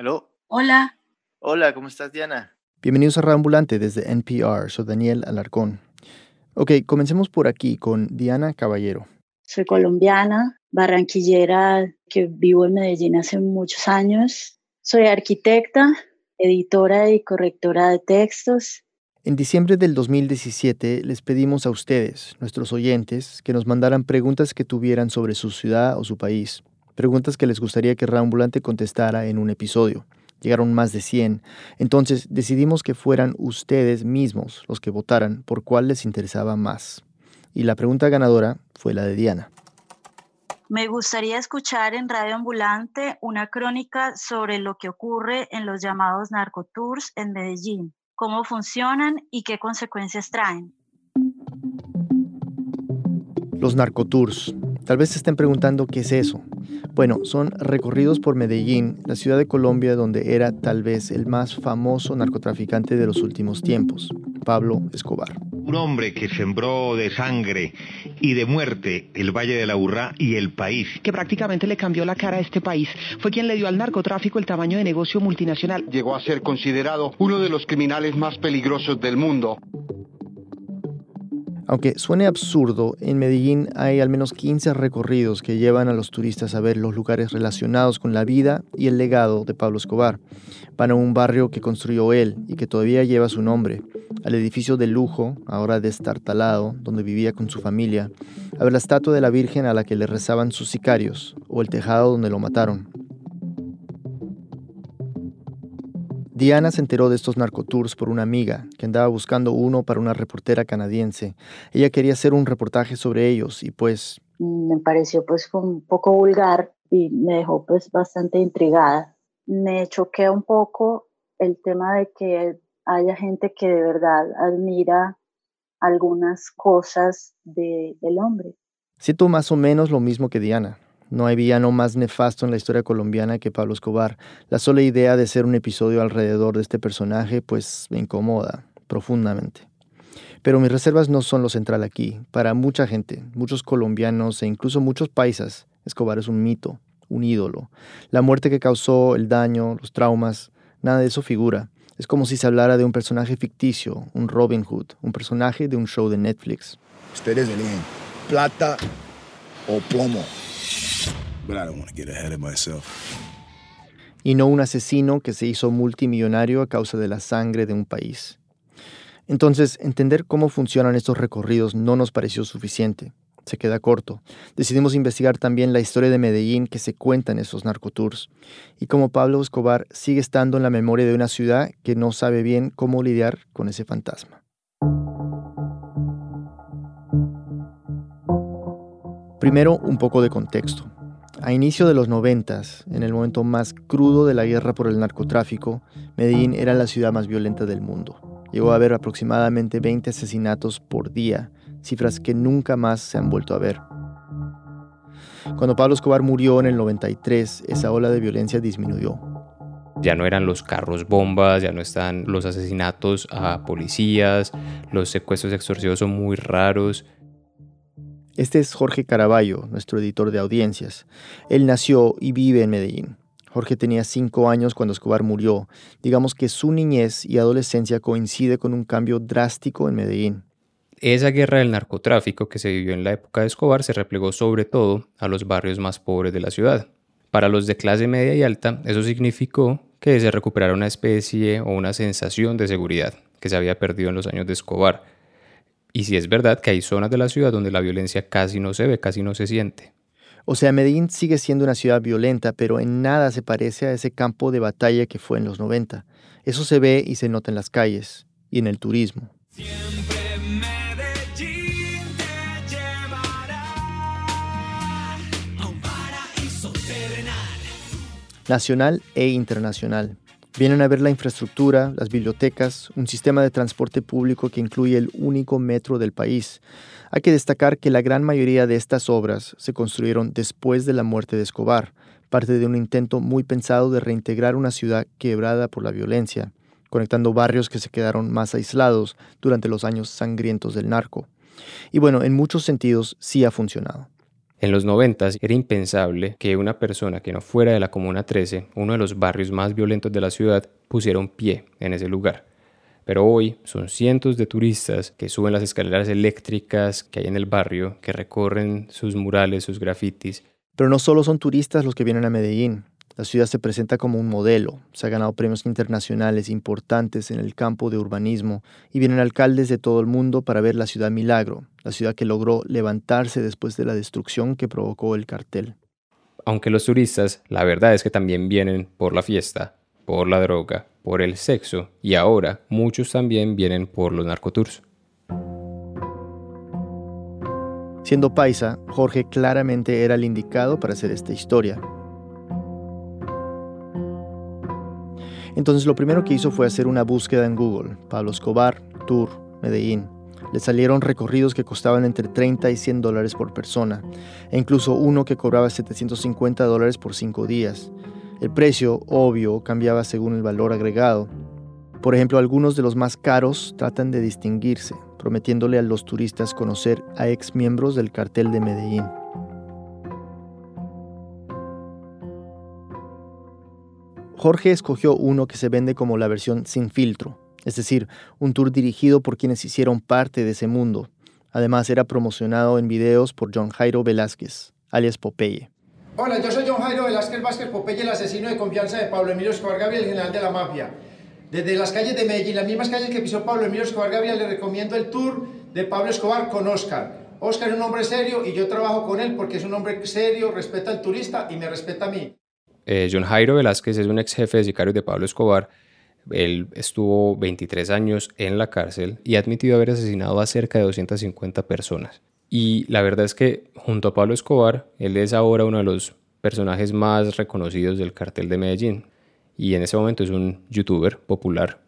¿Aló? Hola. Hola, ¿cómo estás, Diana? Bienvenidos a Ambulante desde NPR. Soy Daniel Alarcón. Ok, comencemos por aquí con Diana Caballero. Soy colombiana, barranquillera que vivo en Medellín hace muchos años. Soy arquitecta, editora y correctora de textos. En diciembre del 2017 les pedimos a ustedes, nuestros oyentes, que nos mandaran preguntas que tuvieran sobre su ciudad o su país. Preguntas que les gustaría que Rambulante contestara en un episodio. Llegaron más de 100. Entonces decidimos que fueran ustedes mismos los que votaran por cuál les interesaba más. Y la pregunta ganadora fue la de Diana. Me gustaría escuchar en Radio Ambulante una crónica sobre lo que ocurre en los llamados narcotours en Medellín, cómo funcionan y qué consecuencias traen. Los narcotours. Tal vez se estén preguntando qué es eso. Bueno, son recorridos por Medellín, la ciudad de Colombia donde era tal vez el más famoso narcotraficante de los últimos tiempos, Pablo Escobar un hombre que sembró de sangre y de muerte el Valle de la Urrá y el país. Que prácticamente le cambió la cara a este país. Fue quien le dio al narcotráfico el tamaño de negocio multinacional. Llegó a ser considerado uno de los criminales más peligrosos del mundo. Aunque suene absurdo, en Medellín hay al menos 15 recorridos que llevan a los turistas a ver los lugares relacionados con la vida y el legado de Pablo Escobar. Van a un barrio que construyó él y que todavía lleva su nombre, al edificio de lujo, ahora destartalado, donde vivía con su familia, a ver la estatua de la Virgen a la que le rezaban sus sicarios, o el tejado donde lo mataron. Diana se enteró de estos narcotours por una amiga que andaba buscando uno para una reportera canadiense. Ella quería hacer un reportaje sobre ellos y pues... Me pareció pues un poco vulgar y me dejó pues bastante intrigada. Me choquea un poco el tema de que haya gente que de verdad admira algunas cosas del hombre. Siento más o menos lo mismo que Diana. No hay villano más nefasto en la historia colombiana que Pablo Escobar. La sola idea de hacer un episodio alrededor de este personaje pues me incomoda profundamente. Pero mis reservas no son lo central aquí. Para mucha gente, muchos colombianos e incluso muchos paisas, Escobar es un mito, un ídolo. La muerte que causó, el daño, los traumas, nada de eso figura. Es como si se hablara de un personaje ficticio, un Robin Hood, un personaje de un show de Netflix. Ustedes eligen plata o plomo. Y no un asesino que se hizo multimillonario a causa de la sangre de un país. Entonces, entender cómo funcionan estos recorridos no nos pareció suficiente. Se queda corto. Decidimos investigar también la historia de Medellín que se cuenta en esos narcotours y cómo Pablo Escobar sigue estando en la memoria de una ciudad que no sabe bien cómo lidiar con ese fantasma. Primero, un poco de contexto. A inicio de los noventas, en el momento más crudo de la guerra por el narcotráfico, Medellín era la ciudad más violenta del mundo. Llegó a haber aproximadamente 20 asesinatos por día, cifras que nunca más se han vuelto a ver. Cuando Pablo Escobar murió en el 93, esa ola de violencia disminuyó. Ya no eran los carros bombas, ya no están los asesinatos a policías, los secuestros extorsivos son muy raros, este es Jorge Caraballo, nuestro editor de audiencias. Él nació y vive en Medellín. Jorge tenía cinco años cuando Escobar murió. Digamos que su niñez y adolescencia coincide con un cambio drástico en Medellín. Esa guerra del narcotráfico que se vivió en la época de Escobar se replegó sobre todo a los barrios más pobres de la ciudad. Para los de clase media y alta, eso significó que se recuperara una especie o una sensación de seguridad que se había perdido en los años de Escobar y si es verdad que hay zonas de la ciudad donde la violencia casi no se ve, casi no se siente. O sea, Medellín sigue siendo una ciudad violenta, pero en nada se parece a ese campo de batalla que fue en los 90. Eso se ve y se nota en las calles y en el turismo. Nacional e internacional. Vienen a ver la infraestructura, las bibliotecas, un sistema de transporte público que incluye el único metro del país. Hay que destacar que la gran mayoría de estas obras se construyeron después de la muerte de Escobar, parte de un intento muy pensado de reintegrar una ciudad quebrada por la violencia, conectando barrios que se quedaron más aislados durante los años sangrientos del narco. Y bueno, en muchos sentidos sí ha funcionado. En los 90 era impensable que una persona que no fuera de la Comuna 13, uno de los barrios más violentos de la ciudad, pusiera un pie en ese lugar. Pero hoy son cientos de turistas que suben las escaleras eléctricas que hay en el barrio, que recorren sus murales, sus grafitis. Pero no solo son turistas los que vienen a Medellín. La ciudad se presenta como un modelo, se ha ganado premios internacionales importantes en el campo de urbanismo y vienen alcaldes de todo el mundo para ver la ciudad milagro, la ciudad que logró levantarse después de la destrucción que provocó el cartel. Aunque los turistas, la verdad es que también vienen por la fiesta, por la droga, por el sexo y ahora muchos también vienen por los narcotours. Siendo paisa, Jorge claramente era el indicado para hacer esta historia, Entonces lo primero que hizo fue hacer una búsqueda en Google, Pablo Escobar, Tour, Medellín. Le salieron recorridos que costaban entre 30 y 100 dólares por persona, e incluso uno que cobraba 750 dólares por cinco días. El precio, obvio, cambiaba según el valor agregado. Por ejemplo, algunos de los más caros tratan de distinguirse, prometiéndole a los turistas conocer a ex miembros del cartel de Medellín. Jorge escogió uno que se vende como la versión sin filtro, es decir, un tour dirigido por quienes hicieron parte de ese mundo. Además, era promocionado en videos por John Jairo Velázquez, alias Popeye. Hola, yo soy John Jairo Velázquez Vázquez Popeye, el asesino de confianza de Pablo Emilio Escobar Gabriel, el general de la mafia. Desde las calles de Medellín, las mismas calles que pisó Pablo Emilio Escobar Gabriel, le recomiendo el tour de Pablo Escobar con Oscar. Oscar es un hombre serio y yo trabajo con él porque es un hombre serio, respeta al turista y me respeta a mí. Eh, John Jairo Velázquez es un ex jefe de sicarios de Pablo Escobar. Él estuvo 23 años en la cárcel y ha admitido haber asesinado a cerca de 250 personas. Y la verdad es que junto a Pablo Escobar, él es ahora uno de los personajes más reconocidos del cartel de Medellín. Y en ese momento es un youtuber popular.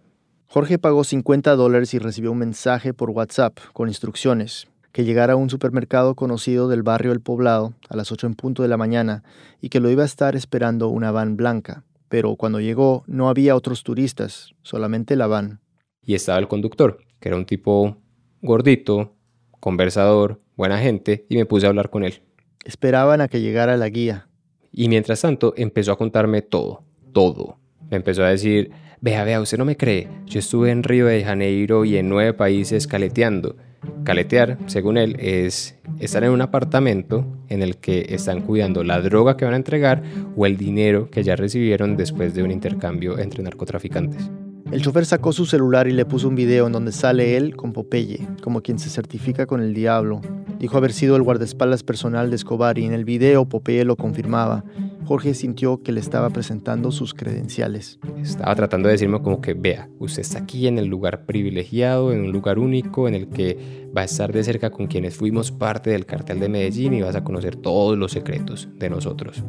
Jorge pagó 50 dólares y recibió un mensaje por WhatsApp con instrucciones que llegara a un supermercado conocido del barrio El Poblado a las 8 en punto de la mañana y que lo iba a estar esperando una van blanca. Pero cuando llegó no había otros turistas, solamente la van. Y estaba el conductor, que era un tipo gordito, conversador, buena gente, y me puse a hablar con él. Esperaban a que llegara la guía. Y mientras tanto empezó a contarme todo, todo. Me empezó a decir, vea, vea, usted no me cree, yo estuve en Río de Janeiro y en nueve países caleteando. Caletear, según él, es estar en un apartamento en el que están cuidando la droga que van a entregar o el dinero que ya recibieron después de un intercambio entre narcotraficantes. El chofer sacó su celular y le puso un video en donde sale él con Popeye, como quien se certifica con el diablo. Dijo haber sido el guardaespaldas personal de Escobar y en el video Popeye lo confirmaba. Jorge sintió que le estaba presentando sus credenciales. Estaba tratando de decirme como que, vea, usted está aquí en el lugar privilegiado, en un lugar único, en el que va a estar de cerca con quienes fuimos parte del cartel de Medellín y vas a conocer todos los secretos de nosotros.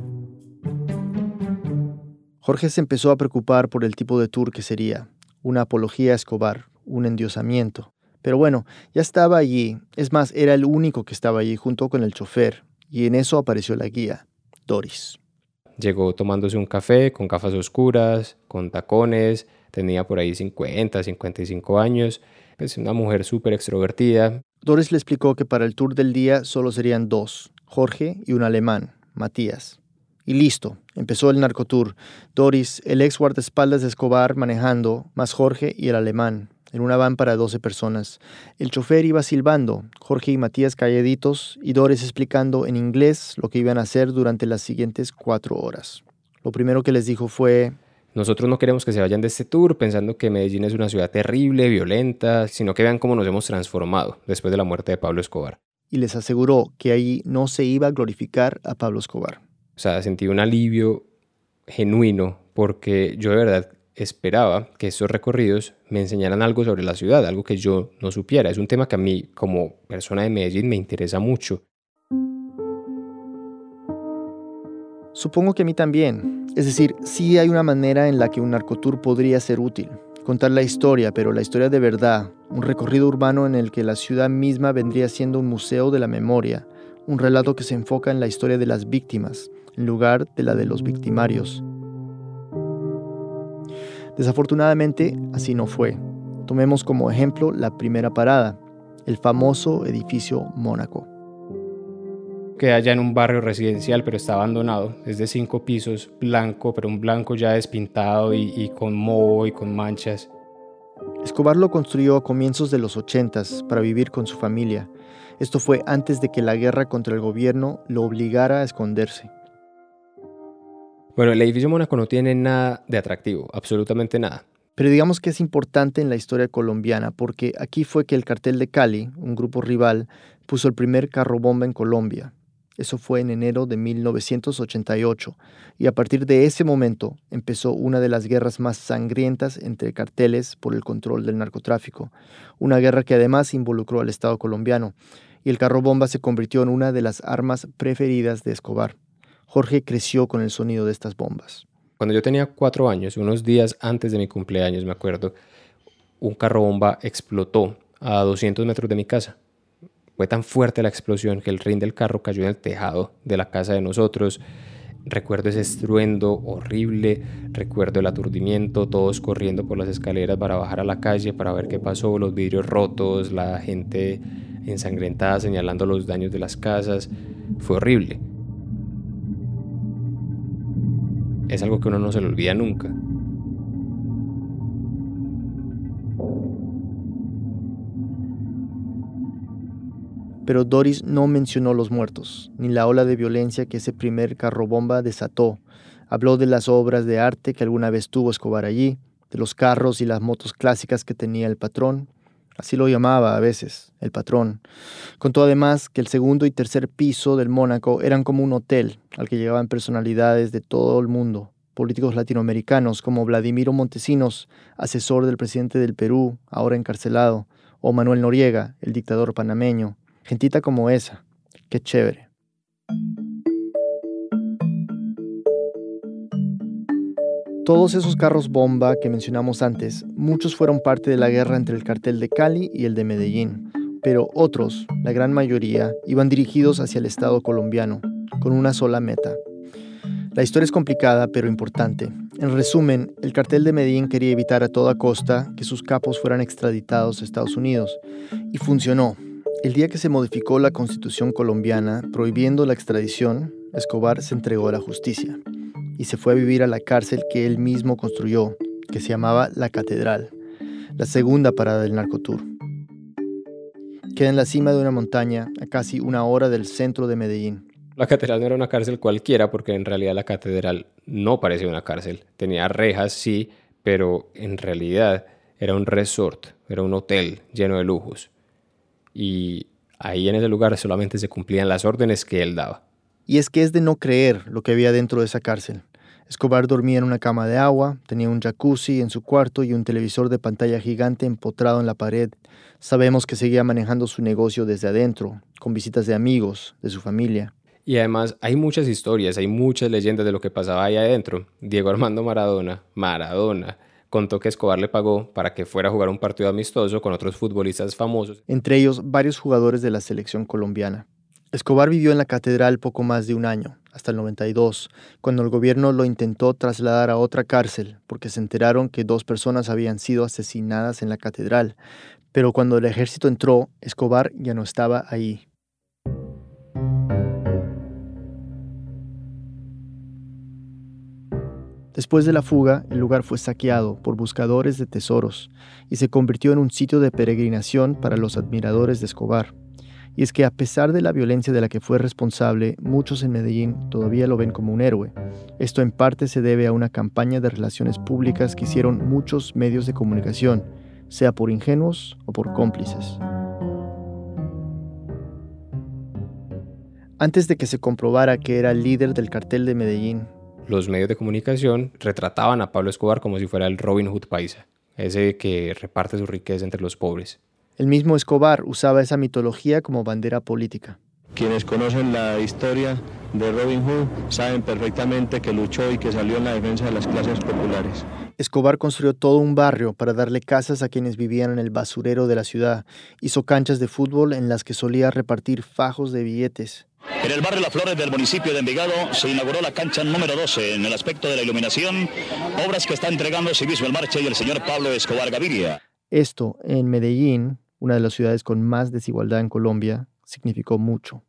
Jorge se empezó a preocupar por el tipo de tour que sería, una apología a Escobar, un endiosamiento. Pero bueno, ya estaba allí, es más, era el único que estaba allí junto con el chofer, y en eso apareció la guía, Doris. Llegó tomándose un café con gafas oscuras, con tacones, tenía por ahí 50, 55 años, es una mujer súper extrovertida. Doris le explicó que para el tour del día solo serían dos, Jorge y un alemán, Matías. Y listo, empezó el narcotour. Doris, el ex guardaespaldas de Escobar manejando, más Jorge y el alemán, en una van para 12 personas. El chofer iba silbando, Jorge y Matías calladitos y Doris explicando en inglés lo que iban a hacer durante las siguientes cuatro horas. Lo primero que les dijo fue... Nosotros no queremos que se vayan de este tour pensando que Medellín es una ciudad terrible, violenta, sino que vean cómo nos hemos transformado después de la muerte de Pablo Escobar. Y les aseguró que allí no se iba a glorificar a Pablo Escobar. O sea, sentí un alivio genuino porque yo de verdad esperaba que estos recorridos me enseñaran algo sobre la ciudad, algo que yo no supiera. Es un tema que a mí, como persona de Medellín, me interesa mucho. Supongo que a mí también. Es decir, sí hay una manera en la que un narcotour podría ser útil. Contar la historia, pero la historia de verdad. Un recorrido urbano en el que la ciudad misma vendría siendo un museo de la memoria. Un relato que se enfoca en la historia de las víctimas, en lugar de la de los victimarios. Desafortunadamente, así no fue. Tomemos como ejemplo la primera parada, el famoso edificio Mónaco. Queda ya en un barrio residencial, pero está abandonado. Es de cinco pisos, blanco, pero un blanco ya despintado y, y con moho y con manchas. Escobar lo construyó a comienzos de los 80 para vivir con su familia. Esto fue antes de que la guerra contra el gobierno lo obligara a esconderse. Bueno, el edificio Mónaco no tiene nada de atractivo, absolutamente nada. Pero digamos que es importante en la historia colombiana porque aquí fue que el cartel de Cali, un grupo rival, puso el primer carro bomba en Colombia. Eso fue en enero de 1988 y a partir de ese momento empezó una de las guerras más sangrientas entre carteles por el control del narcotráfico, una guerra que además involucró al Estado colombiano y el carro bomba se convirtió en una de las armas preferidas de Escobar. Jorge creció con el sonido de estas bombas. Cuando yo tenía cuatro años, unos días antes de mi cumpleaños, me acuerdo, un carro bomba explotó a 200 metros de mi casa. Fue tan fuerte la explosión que el ring del carro cayó en el tejado de la casa de nosotros. Recuerdo ese estruendo horrible, recuerdo el aturdimiento, todos corriendo por las escaleras para bajar a la calle para ver qué pasó, los vidrios rotos, la gente ensangrentada señalando los daños de las casas. Fue horrible. Es algo que uno no se le olvida nunca. Pero Doris no mencionó los muertos, ni la ola de violencia que ese primer carro bomba desató. Habló de las obras de arte que alguna vez tuvo Escobar allí, de los carros y las motos clásicas que tenía el patrón. Así lo llamaba a veces, el patrón. Contó además que el segundo y tercer piso del Mónaco eran como un hotel al que llegaban personalidades de todo el mundo, políticos latinoamericanos como Vladimiro Montesinos, asesor del presidente del Perú, ahora encarcelado, o Manuel Noriega, el dictador panameño, Gentita como esa. Qué chévere. Todos esos carros bomba que mencionamos antes, muchos fueron parte de la guerra entre el cartel de Cali y el de Medellín, pero otros, la gran mayoría, iban dirigidos hacia el Estado colombiano, con una sola meta. La historia es complicada pero importante. En resumen, el cartel de Medellín quería evitar a toda costa que sus capos fueran extraditados a Estados Unidos, y funcionó. El día que se modificó la constitución colombiana prohibiendo la extradición, Escobar se entregó a la justicia y se fue a vivir a la cárcel que él mismo construyó, que se llamaba La Catedral, la segunda parada del narcotour. Queda en la cima de una montaña a casi una hora del centro de Medellín. La catedral no era una cárcel cualquiera porque en realidad la catedral no parecía una cárcel. Tenía rejas, sí, pero en realidad era un resort, era un hotel lleno de lujos y ahí en ese lugar solamente se cumplían las órdenes que él daba. Y es que es de no creer lo que había dentro de esa cárcel. Escobar dormía en una cama de agua, tenía un jacuzzi en su cuarto y un televisor de pantalla gigante empotrado en la pared. Sabemos que seguía manejando su negocio desde adentro, con visitas de amigos, de su familia. Y además hay muchas historias, hay muchas leyendas de lo que pasaba ahí adentro. Diego Armando Maradona, Maradona, contó que Escobar le pagó para que fuera a jugar un partido amistoso con otros futbolistas famosos. Entre ellos varios jugadores de la selección colombiana. Escobar vivió en la catedral poco más de un año, hasta el 92, cuando el gobierno lo intentó trasladar a otra cárcel porque se enteraron que dos personas habían sido asesinadas en la catedral. Pero cuando el ejército entró, Escobar ya no estaba ahí. Después de la fuga, el lugar fue saqueado por buscadores de tesoros y se convirtió en un sitio de peregrinación para los admiradores de Escobar. Y es que a pesar de la violencia de la que fue responsable, muchos en Medellín todavía lo ven como un héroe. Esto en parte se debe a una campaña de relaciones públicas que hicieron muchos medios de comunicación, sea por ingenuos o por cómplices. Antes de que se comprobara que era el líder del cartel de Medellín, los medios de comunicación retrataban a Pablo Escobar como si fuera el Robin Hood paisa, ese que reparte su riqueza entre los pobres. El mismo Escobar usaba esa mitología como bandera política. Quienes conocen la historia de Robin Hood saben perfectamente que luchó y que salió en la defensa de las clases populares. Escobar construyó todo un barrio para darle casas a quienes vivían en el basurero de la ciudad. Hizo canchas de fútbol en las que solía repartir fajos de billetes. En el barrio Las Flores del municipio de Envigado se inauguró la cancha número 12 en el aspecto de la iluminación, obras que está entregando Civismo El Marcha y el señor Pablo Escobar Gaviria. Esto, en Medellín, una de las ciudades con más desigualdad en Colombia, significó mucho.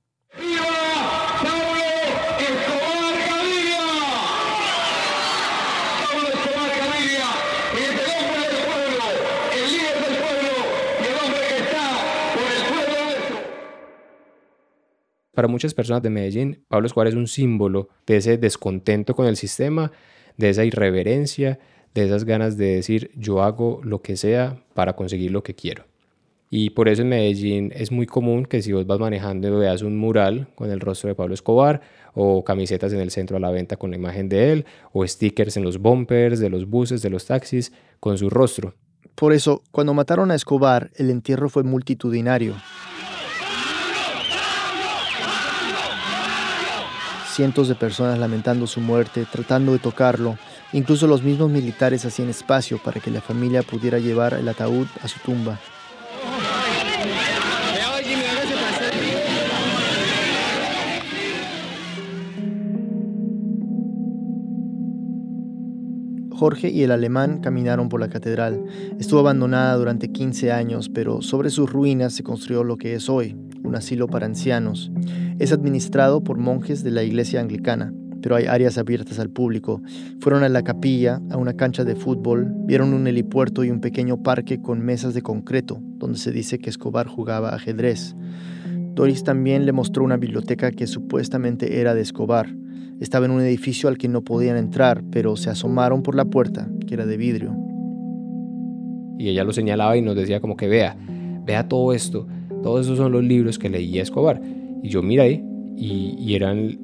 Para muchas personas de Medellín, Pablo Escobar es un símbolo de ese descontento con el sistema, de esa irreverencia, de esas ganas de decir yo hago lo que sea para conseguir lo que quiero. Y por eso en Medellín es muy común que si vos vas manejando veas un mural con el rostro de Pablo Escobar o camisetas en el centro a la venta con la imagen de él o stickers en los bumpers de los buses, de los taxis con su rostro. Por eso, cuando mataron a Escobar, el entierro fue multitudinario. Cientos de personas lamentando su muerte, tratando de tocarlo. Incluso los mismos militares hacían espacio para que la familia pudiera llevar el ataúd a su tumba. Jorge y el alemán caminaron por la catedral. Estuvo abandonada durante 15 años, pero sobre sus ruinas se construyó lo que es hoy, un asilo para ancianos. Es administrado por monjes de la iglesia anglicana, pero hay áreas abiertas al público. Fueron a la capilla, a una cancha de fútbol, vieron un helipuerto y un pequeño parque con mesas de concreto, donde se dice que Escobar jugaba ajedrez. Doris también le mostró una biblioteca que supuestamente era de Escobar. Estaba en un edificio al que no podían entrar, pero se asomaron por la puerta, que era de vidrio. Y ella lo señalaba y nos decía como que vea, vea todo esto, todos esos son los libros que leía Escobar. Y yo miré y, y eran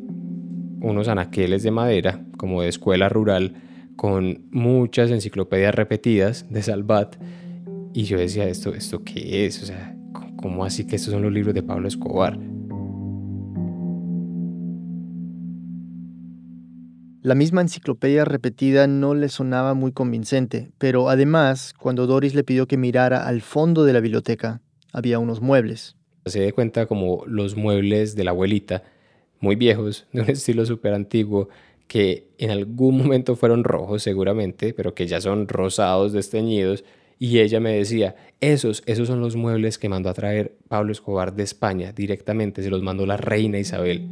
unos anaqueles de madera, como de escuela rural, con muchas enciclopedias repetidas de Salvat. Y yo decía, ¿esto, esto qué es? O sea, ¿cómo así que estos son los libros de Pablo Escobar? La misma enciclopedia repetida no le sonaba muy convincente, pero además, cuando Doris le pidió que mirara al fondo de la biblioteca, había unos muebles. Se da cuenta como los muebles de la abuelita, muy viejos, de un estilo súper antiguo, que en algún momento fueron rojos seguramente, pero que ya son rosados, desteñidos, y ella me decía, esos, esos son los muebles que mandó a traer Pablo Escobar de España directamente, se los mandó la reina Isabel.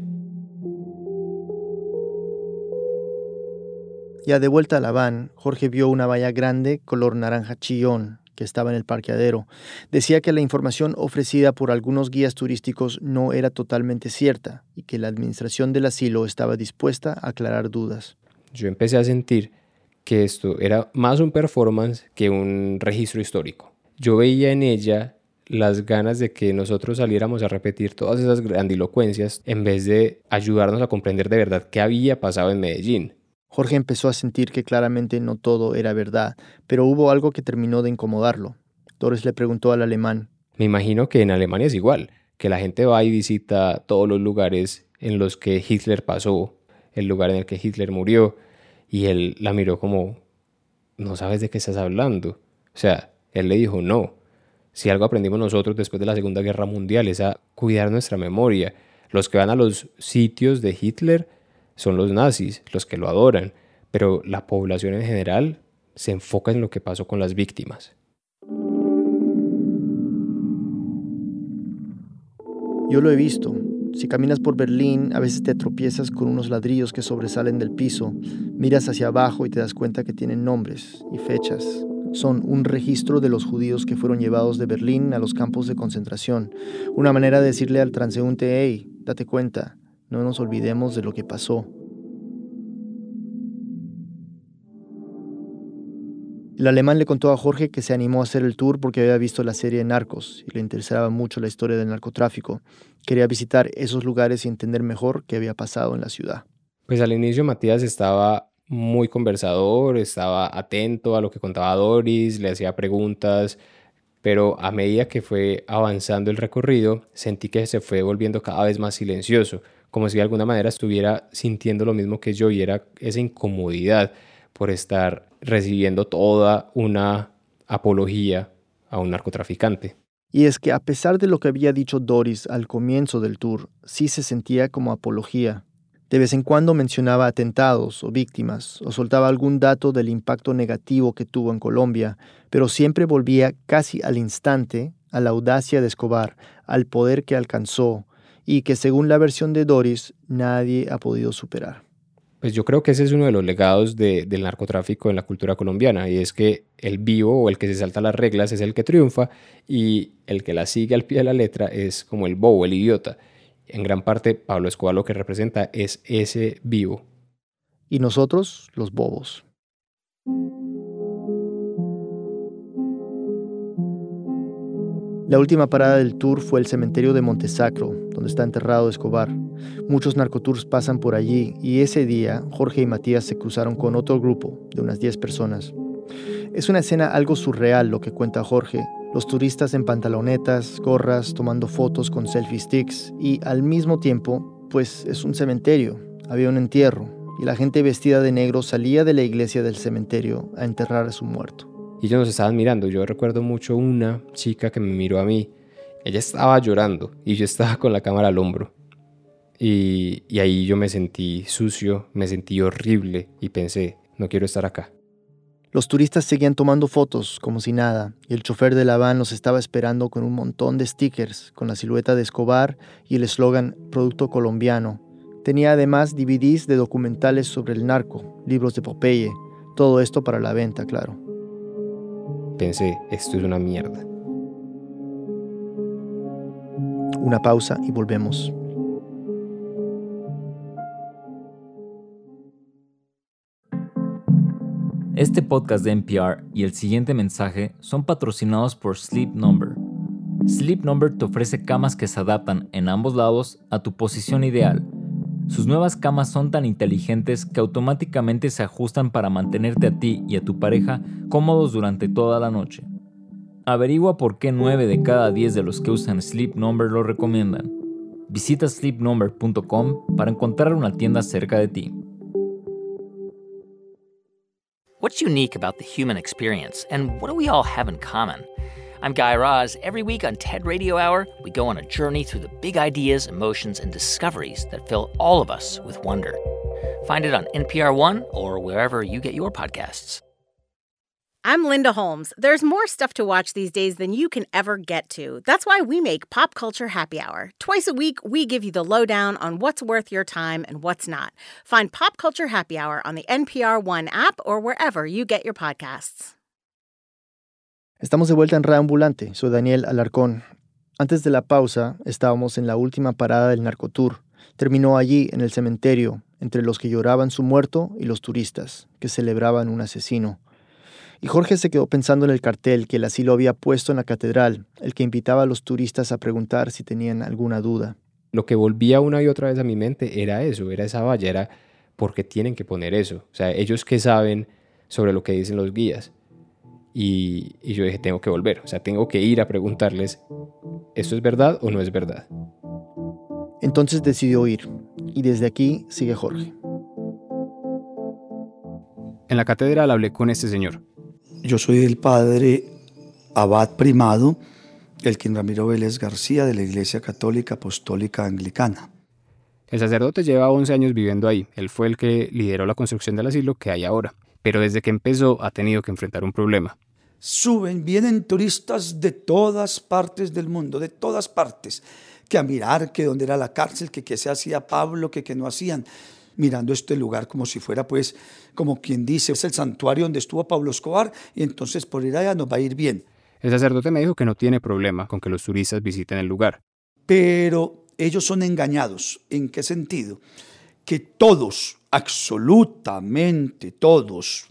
Ya de vuelta a la van, Jorge vio una valla grande color naranja chillón que estaba en el parqueadero. Decía que la información ofrecida por algunos guías turísticos no era totalmente cierta y que la administración del asilo estaba dispuesta a aclarar dudas. Yo empecé a sentir que esto era más un performance que un registro histórico. Yo veía en ella las ganas de que nosotros saliéramos a repetir todas esas grandilocuencias en vez de ayudarnos a comprender de verdad qué había pasado en Medellín. Jorge empezó a sentir que claramente no todo era verdad, pero hubo algo que terminó de incomodarlo. Doris le preguntó al alemán. Me imagino que en Alemania es igual, que la gente va y visita todos los lugares en los que Hitler pasó, el lugar en el que Hitler murió, y él la miró como, no sabes de qué estás hablando. O sea, él le dijo, no, si algo aprendimos nosotros después de la Segunda Guerra Mundial es a cuidar nuestra memoria. Los que van a los sitios de Hitler son los nazis, los que lo adoran, pero la población en general se enfoca en lo que pasó con las víctimas. Yo lo he visto. Si caminas por Berlín, a veces te tropiezas con unos ladrillos que sobresalen del piso, miras hacia abajo y te das cuenta que tienen nombres y fechas. Son un registro de los judíos que fueron llevados de Berlín a los campos de concentración, una manera de decirle al transeúnte, hey, date cuenta, no nos olvidemos de lo que pasó. El alemán le contó a Jorge que se animó a hacer el tour porque había visto la serie Narcos y le interesaba mucho la historia del narcotráfico. Quería visitar esos lugares y entender mejor qué había pasado en la ciudad. Pues al inicio Matías estaba muy conversador, estaba atento a lo que contaba Doris, le hacía preguntas, pero a medida que fue avanzando el recorrido, sentí que se fue volviendo cada vez más silencioso como si de alguna manera estuviera sintiendo lo mismo que yo y era esa incomodidad por estar recibiendo toda una apología a un narcotraficante. Y es que a pesar de lo que había dicho Doris al comienzo del tour, sí se sentía como apología. De vez en cuando mencionaba atentados o víctimas, o soltaba algún dato del impacto negativo que tuvo en Colombia, pero siempre volvía casi al instante a la audacia de Escobar, al poder que alcanzó, y que según la versión de Doris nadie ha podido superar. Pues yo creo que ese es uno de los legados del narcotráfico en la cultura colombiana y es que el vivo o el que se salta las reglas es el que triunfa y el que la sigue al pie de la letra es como el bobo, el idiota. En gran parte, Pablo Escobar lo que representa es ese vivo. Y nosotros, los bobos. La última parada del tour fue el cementerio de Montesacro, donde está enterrado Escobar. Muchos narcotours pasan por allí y ese día Jorge y Matías se cruzaron con otro grupo de unas 10 personas. Es una escena algo surreal lo que cuenta Jorge. Los turistas en pantalonetas, gorras, tomando fotos con selfie sticks y al mismo tiempo, pues es un cementerio, había un entierro y la gente vestida de negro salía de la iglesia del cementerio a enterrar a su muerto y ellos nos estaban mirando. Yo recuerdo mucho una chica que me miró a mí. Ella estaba llorando y yo estaba con la cámara al hombro. Y, y ahí yo me sentí sucio, me sentí horrible y pensé, no quiero estar acá. Los turistas seguían tomando fotos como si nada, y el chofer de la van nos estaba esperando con un montón de stickers con la silueta de Escobar y el eslogan Producto colombiano. Tenía además DVDs de documentales sobre el narco, libros de Popeye, todo esto para la venta, claro pensé, esto es una mierda. Una pausa y volvemos. Este podcast de NPR y el siguiente mensaje son patrocinados por Sleep Number. Sleep Number te ofrece camas que se adaptan en ambos lados a tu posición ideal sus nuevas camas son tan inteligentes que automáticamente se ajustan para mantenerte a ti y a tu pareja cómodos durante toda la noche. Averigua por qué 9 de cada 10 de los que usan Sleep Number lo recomiendan. Visita sleepnumber.com para encontrar una tienda cerca de ti. I'm Guy Raz. Every week on TED Radio Hour, we go on a journey through the big ideas, emotions, and discoveries that fill all of us with wonder. Find it on NPR One or wherever you get your podcasts. I'm Linda Holmes. There's more stuff to watch these days than you can ever get to. That's why we make Pop Culture Happy Hour. Twice a week, we give you the lowdown on what's worth your time and what's not. Find Pop Culture Happy Hour on the NPR One app or wherever you get your podcasts. Estamos de vuelta en Reambulante. Soy Daniel Alarcón. Antes de la pausa, estábamos en la última parada del narcotour. Terminó allí, en el cementerio, entre los que lloraban su muerto y los turistas, que celebraban un asesino. Y Jorge se quedó pensando en el cartel que el asilo había puesto en la catedral, el que invitaba a los turistas a preguntar si tenían alguna duda. Lo que volvía una y otra vez a mi mente era eso, era esa valla, era porque tienen que poner eso. O sea, ellos que saben sobre lo que dicen los guías. Y, yo dije, tengo que volver, o sea, tengo que ir a preguntarles, ¿esto es verdad o no es verdad? Entonces decidió ir, y desde aquí sigue Jorge. En la catedral hablé con este señor. Yo soy el padre abad primado, el quien Ramiro Vélez García de la Iglesia Católica Apostólica Anglicana. El sacerdote lleva 11 años viviendo ahí. Él fue el que lideró la construcción del asilo que hay ahora. Pero desde que empezó ha tenido que enfrentar un problema suben, vienen turistas de todas partes del mundo, de todas partes, que a mirar que dónde era la cárcel, que qué se hacía Pablo, que qué no hacían, mirando este lugar como si fuera pues, como quien dice, es el santuario donde estuvo Pablo Escobar y entonces por ir allá nos va a ir bien. El sacerdote me dijo que no tiene problema con que los turistas visiten el lugar. Pero ellos son engañados. ¿En qué sentido? Que todos, absolutamente todos,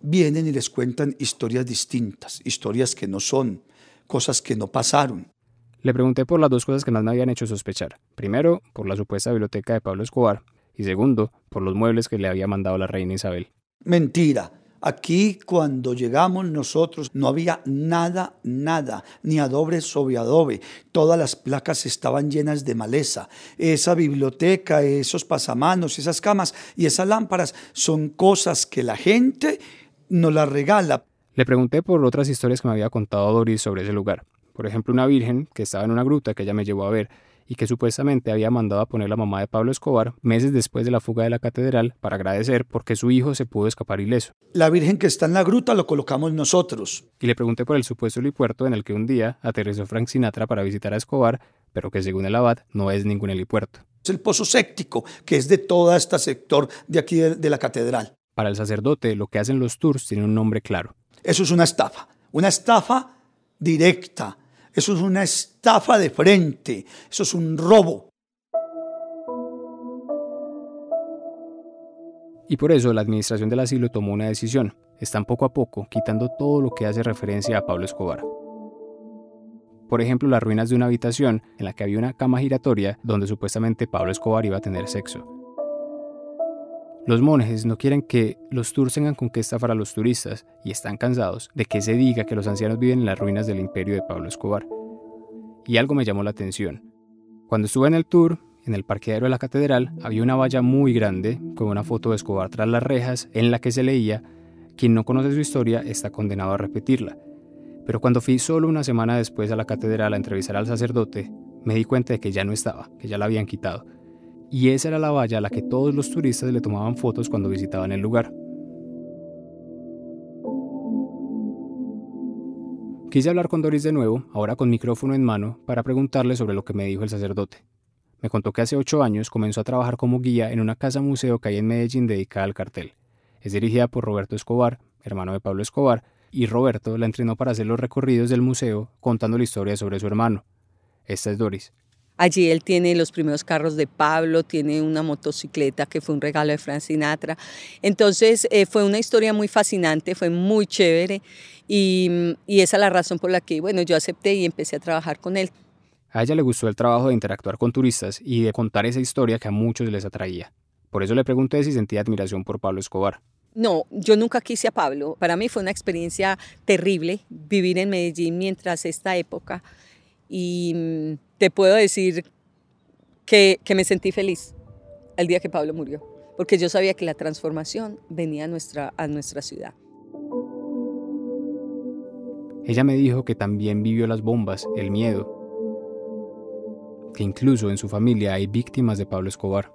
vienen y les cuentan historias distintas, historias que no son, cosas que no pasaron. Le pregunté por las dos cosas que más me habían hecho sospechar. Primero, por la supuesta biblioteca de Pablo Escobar y segundo, por los muebles que le había mandado la reina Isabel. Mentira. Aquí cuando llegamos nosotros no había nada, nada, ni adobe sobre adobe. Todas las placas estaban llenas de maleza. Esa biblioteca, esos pasamanos, esas camas y esas lámparas son cosas que la gente nos la regala. Le pregunté por otras historias que me había contado Doris sobre ese lugar. Por ejemplo, una virgen que estaba en una gruta que ella me llevó a ver y que supuestamente había mandado a poner la mamá de Pablo Escobar meses después de la fuga de la catedral para agradecer porque su hijo se pudo escapar ileso. La Virgen que está en la gruta lo colocamos nosotros. Y le pregunté por el supuesto helipuerto en el que un día aterrizó Frank Sinatra para visitar a Escobar, pero que según el abad no es ningún helipuerto. Es el pozo séptico, que es de todo este sector de aquí de la catedral para el sacerdote lo que hacen los tours tiene un nombre claro. Eso es una estafa, una estafa directa, eso es una estafa de frente, eso es un robo. Y por eso la administración del asilo tomó una decisión. Están poco a poco quitando todo lo que hace referencia a Pablo Escobar. Por ejemplo, las ruinas de una habitación en la que había una cama giratoria donde supuestamente Pablo Escobar iba a tener sexo. Los monjes no quieren que los tours tengan con qué estafar a los turistas y están cansados de que se diga que los ancianos viven en las ruinas del imperio de Pablo Escobar. Y algo me llamó la atención. Cuando estuve en el tour, en el parqueadero de la catedral había una valla muy grande con una foto de Escobar tras las rejas en la que se leía, quien no conoce su historia está condenado a repetirla. Pero cuando fui solo una semana después a la catedral a entrevistar al sacerdote, me di cuenta de que ya no estaba, que ya la habían quitado. Y esa era la valla a la que todos los turistas le tomaban fotos cuando visitaban el lugar. Quise hablar con Doris de nuevo, ahora con micrófono en mano, para preguntarle sobre lo que me dijo el sacerdote. Me contó que hace ocho años comenzó a trabajar como guía en una casa museo que hay en Medellín dedicada al cartel. Es dirigida por Roberto Escobar, hermano de Pablo Escobar, y Roberto la entrenó para hacer los recorridos del museo contando la historia sobre su hermano. Esta es Doris. Allí él tiene los primeros carros de Pablo, tiene una motocicleta que fue un regalo de Frank Sinatra. Entonces eh, fue una historia muy fascinante, fue muy chévere y, y esa es la razón por la que bueno, yo acepté y empecé a trabajar con él. A ella le gustó el trabajo de interactuar con turistas y de contar esa historia que a muchos les atraía. Por eso le pregunté si sentía admiración por Pablo Escobar. No, yo nunca quise a Pablo. Para mí fue una experiencia terrible vivir en Medellín mientras esta época. Y te puedo decir que, me sentí feliz el día que Pablo murió, porque yo sabía que la transformación venía a nuestra, a nuestra ciudad. Ella me dijo que también vivió las bombas, el miedo, que incluso en su familia hay víctimas de Pablo Escobar.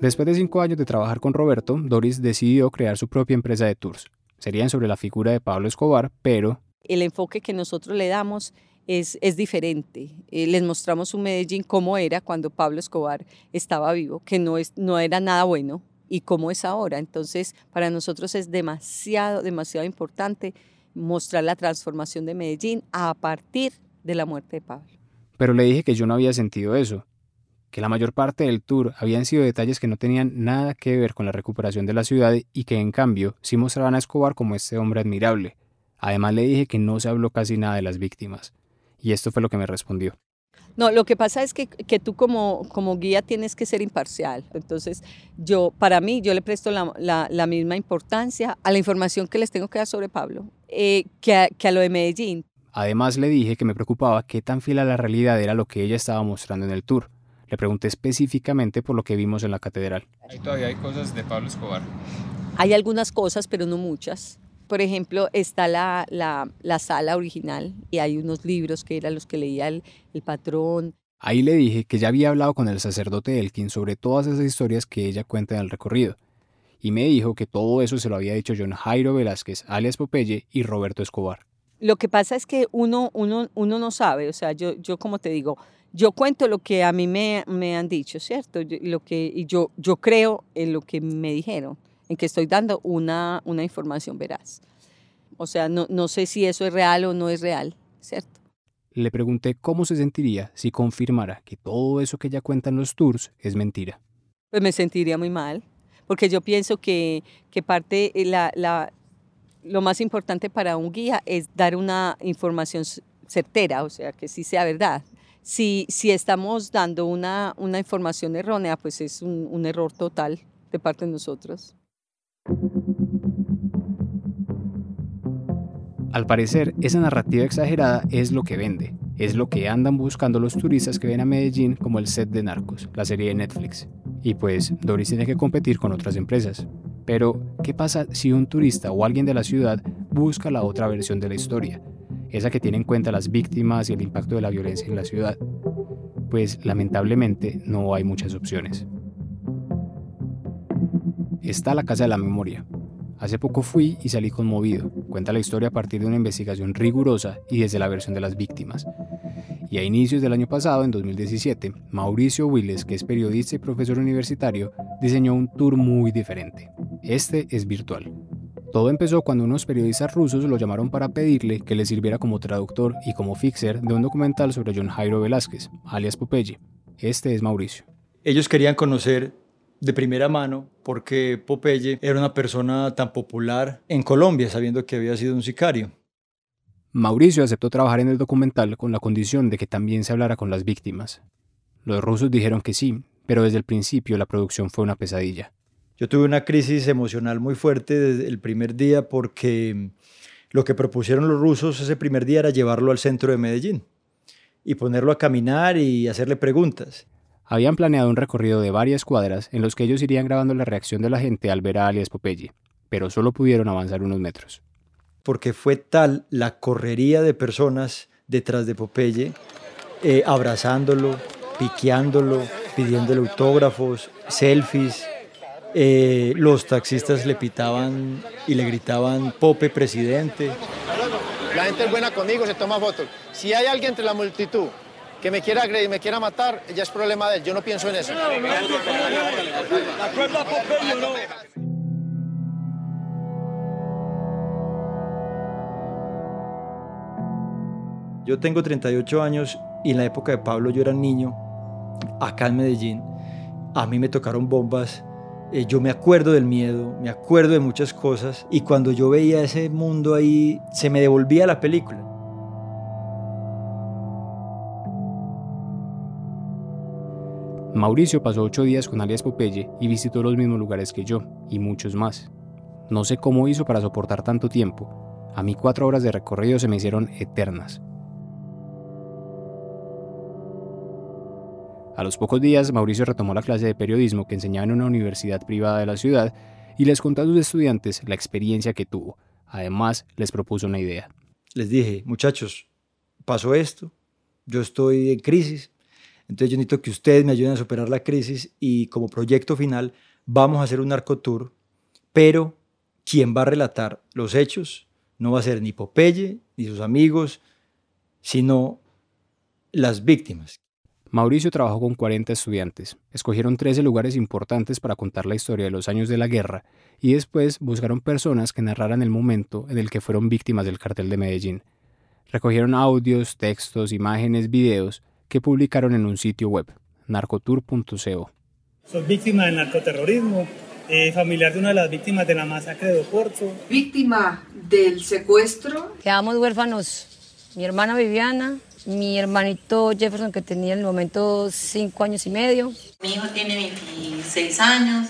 Después de cinco años de trabajar con Roberto, Doris decidió crear su propia empresa de tours. Serían sobre la figura de Pablo Escobar, pero... El enfoque que nosotros le damos es, es diferente. Eh, les mostramos un Medellín cómo era cuando Pablo Escobar estaba vivo, que no, es, no era nada bueno, y cómo es ahora. Entonces, para nosotros es demasiado, demasiado importante mostrar la transformación de Medellín a partir de la muerte de Pablo. Pero le dije que yo no había sentido eso que la mayor parte del tour habían sido detalles que no tenían nada que ver con la recuperación de la ciudad y que en cambio sí mostraban a Escobar como este hombre admirable. Además le dije que no se habló casi nada de las víctimas. Y esto fue lo que me respondió. No, lo que pasa es que, que tú como, como, guía tienes que ser imparcial. Entonces, yo, para mí, yo le presto la, la, misma importancia a la información que les tengo que dar sobre Pablo eh, que, a, que a lo de Medellín. Además, le dije que me preocupaba qué tan fiel a la realidad era lo que ella estaba mostrando en el tour. Le pregunté específicamente por lo que vimos en la catedral. Ahí todavía hay cosas de Pablo Escobar. Hay algunas cosas, pero no muchas. Por ejemplo, está la, la, la sala original y hay unos libros que eran los que leía el, el patrón. Ahí le dije que ya había hablado con el sacerdote Elkin sobre todas esas historias que ella cuenta en el recorrido. Y me dijo que todo eso se lo había dicho John Jairo Velázquez, alias Popeye, y Roberto Escobar. Lo que pasa es que uno, uno, uno no sabe, o sea, yo, yo como te digo, yo cuento lo que a mí me, me han dicho, ¿cierto? lo que, y yo, yo creo en lo que me dijeron, en que estoy dando una, una información veraz. O sea, no, no sé si eso es real o no es real, ¿cierto? Le pregunté cómo se sentiría si confirmara que todo eso que ella cuenta en los tours es mentira. Pues me sentiría muy mal, porque yo pienso que, que parte, eh, la, la, lo más importante para un guía es dar una información certera, o sea, que sí sea verdad. Si, estamos dando una, una información errónea, pues es un, un error total de parte de nosotros. Al parecer, esa narrativa exagerada es lo que vende, es lo que andan buscando los turistas que ven a Medellín como el set de Narcos, la serie de Netflix. Y pues Doris tiene que competir con otras empresas. Pero, ¿qué pasa si un turista o alguien de la ciudad busca la otra versión de la historia? Esa que tiene en cuenta las víctimas y el impacto de la violencia en la ciudad, pues lamentablemente no hay muchas opciones. Está la Casa de la Memoria. Hace poco fui y salí conmovido. Cuenta la historia a partir de una investigación rigurosa y desde la versión de las víctimas. Y a inicios del año pasado, en 2017, Mauricio Willes, que es periodista y profesor universitario, diseñó un tour muy diferente. Este es virtual. Todo empezó cuando unos periodistas rusos lo llamaron para pedirle que le sirviera como traductor y como fixer de un documental sobre John Jairo Velázquez, alias Popeye. Este es Mauricio. Ellos querían conocer de primera mano porque Popeye era una persona tan popular en Colombia, sabiendo que había sido un sicario. Mauricio aceptó trabajar en el documental con la condición de que también se hablara con las víctimas. Los rusos dijeron que sí, pero desde el principio la producción fue una pesadilla. Yo tuve una crisis emocional muy fuerte desde el primer día porque lo que propusieron los rusos ese primer día era llevarlo al centro de Medellín y ponerlo a caminar y hacerle preguntas. Habían planeado un recorrido de varias cuadras en los que ellos irían grabando la reacción de la gente al ver a alias Popeye, pero solo pudieron avanzar unos metros porque fue tal la correría de personas detrás de Popeye, eh, abrazándolo, piqueándolo, pidiéndole autógrafos, selfies. Eh, los taxistas le pitaban y le gritaban Pope presidente. La gente es buena conmigo, se toma fotos. Si hay alguien entre la multitud que me quiera agredir, me quiera matar, ya es problema de él. Yo no pienso en eso. Yo tengo 38 años y en la época de Pablo yo era niño, acá en Medellín. A mí me tocaron bombas. Eh, yo me acuerdo del miedo, me acuerdo de muchas cosas y cuando yo veía ese mundo ahí, se me devolvía la película. Mauricio pasó ocho días con alias Popeye y visitó los mismos lugares que yo, y muchos más. No sé cómo hizo para soportar tanto tiempo. A mí cuatro horas de recorrido se me hicieron eternas. A los pocos días, Mauricio retomó la clase de periodismo que enseñaba en una universidad privada de la ciudad y les contó a sus estudiantes la experiencia que tuvo. Además, les propuso una idea. Les dije, muchachos, pasó esto, yo estoy en crisis, entonces yo necesito que ustedes me ayuden a superar la crisis y como proyecto final vamos a hacer un narcotour, pero quien va a relatar los hechos no va a ser ni Popeye ni sus amigos, sino las víctimas. Mauricio trabajó con 40 estudiantes, escogieron 13 lugares importantes para contar la historia de los años de la guerra y después buscaron personas que narraran el momento en el que fueron víctimas del cartel de Medellín. Recogieron audios, textos, imágenes, videos que publicaron en un sitio web, narcotour.co. Soy víctima del narcoterrorismo, eh, familiar de una de las víctimas de la masacre de Oporto. Víctima del secuestro. Quedamos huérfanos, mi hermana Viviana, mi hermanito Jefferson que tenía en el momento cinco años y medio. Mi hijo tiene 26 años,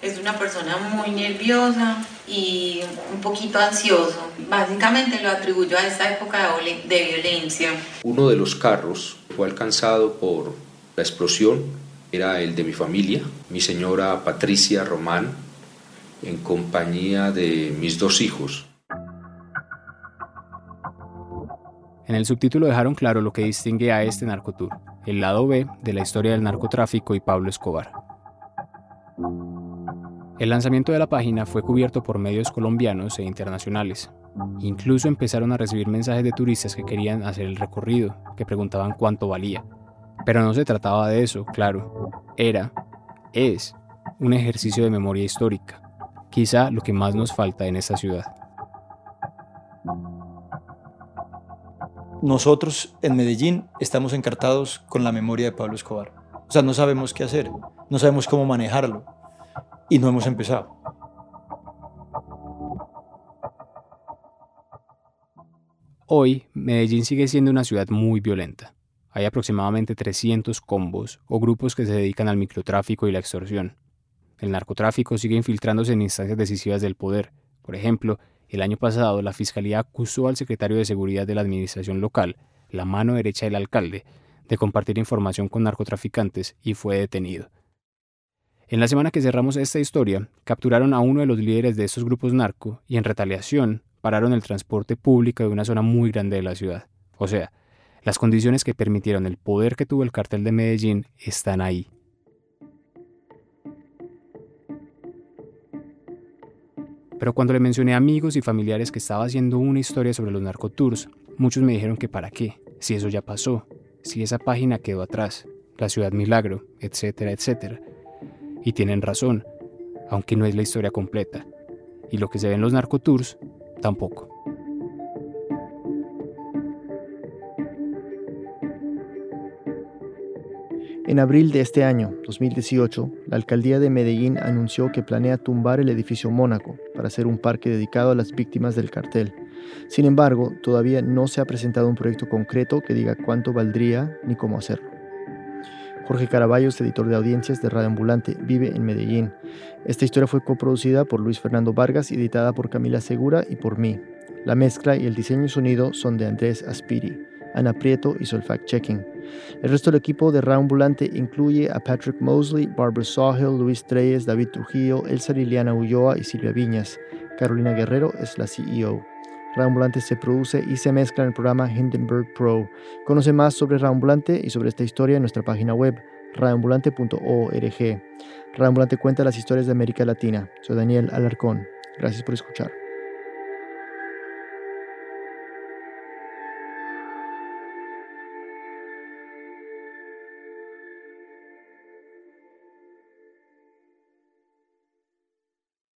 es una persona muy nerviosa y un poquito ansioso. Básicamente lo atribuyo a esta época de violencia. Uno de los carros fue alcanzado por la explosión, era el de mi familia, mi señora Patricia Román, en compañía de mis dos hijos. En el subtítulo dejaron claro lo que distingue a este narcotour, el lado B de la historia del narcotráfico y Pablo Escobar. El lanzamiento de la página fue cubierto por medios colombianos e internacionales. Incluso empezaron a recibir mensajes de turistas que querían hacer el recorrido, que preguntaban cuánto valía. Pero no se trataba de eso, claro. Era, es, un ejercicio de memoria histórica, quizá lo que más nos falta en esta ciudad. Nosotros en Medellín estamos encartados con la memoria de Pablo Escobar. O sea, no sabemos qué hacer, no sabemos cómo manejarlo y no hemos empezado. Hoy, Medellín sigue siendo una ciudad muy violenta. Hay aproximadamente 300 combos o grupos que se dedican al microtráfico y la extorsión. El narcotráfico sigue infiltrándose en instancias decisivas del poder. Por ejemplo, el año pasado, la Fiscalía acusó al secretario de Seguridad de la Administración local, la mano derecha del alcalde, de compartir información con narcotraficantes y fue detenido. En la semana que cerramos esta historia, capturaron a uno de los líderes de estos grupos narco y en retaliación pararon el transporte público de una zona muy grande de la ciudad. O sea, las condiciones que permitieron el poder que tuvo el cartel de Medellín están ahí. Pero cuando le mencioné a amigos y familiares que estaba haciendo una historia sobre los narcotours, muchos me dijeron que para qué, si eso ya pasó, si esa página quedó atrás, la ciudad milagro, etcétera, etcétera. Y tienen razón, aunque no es la historia completa. Y lo que se ve en los narcotours, tampoco. En abril de este año, 2018, la alcaldía de Medellín anunció que planea tumbar el edificio Mónaco para hacer un parque dedicado a las víctimas del cartel. Sin embargo, todavía no se ha presentado un proyecto concreto que diga cuánto valdría ni cómo hacerlo. Jorge Caraballos, editor de audiencias de Radio Ambulante, vive en Medellín. Esta historia fue coproducida por Luis Fernando Vargas y editada por Camila Segura y por mí. La mezcla y el diseño y sonido son de Andrés Aspiri. Ana Prieto hizo el fact-checking. El resto del equipo de Raambulante incluye a Patrick Mosley, Barbara Sawhill, Luis Treyes, David Trujillo, Elsa Liliana Ulloa y Silvia Viñas. Carolina Guerrero es la CEO. Raambulante se produce y se mezcla en el programa Hindenburg Pro. Conoce más sobre Raambulante y sobre esta historia en nuestra página web raambulante.org. Raambulante cuenta las historias de América Latina. Soy Daniel Alarcón. Gracias por escuchar.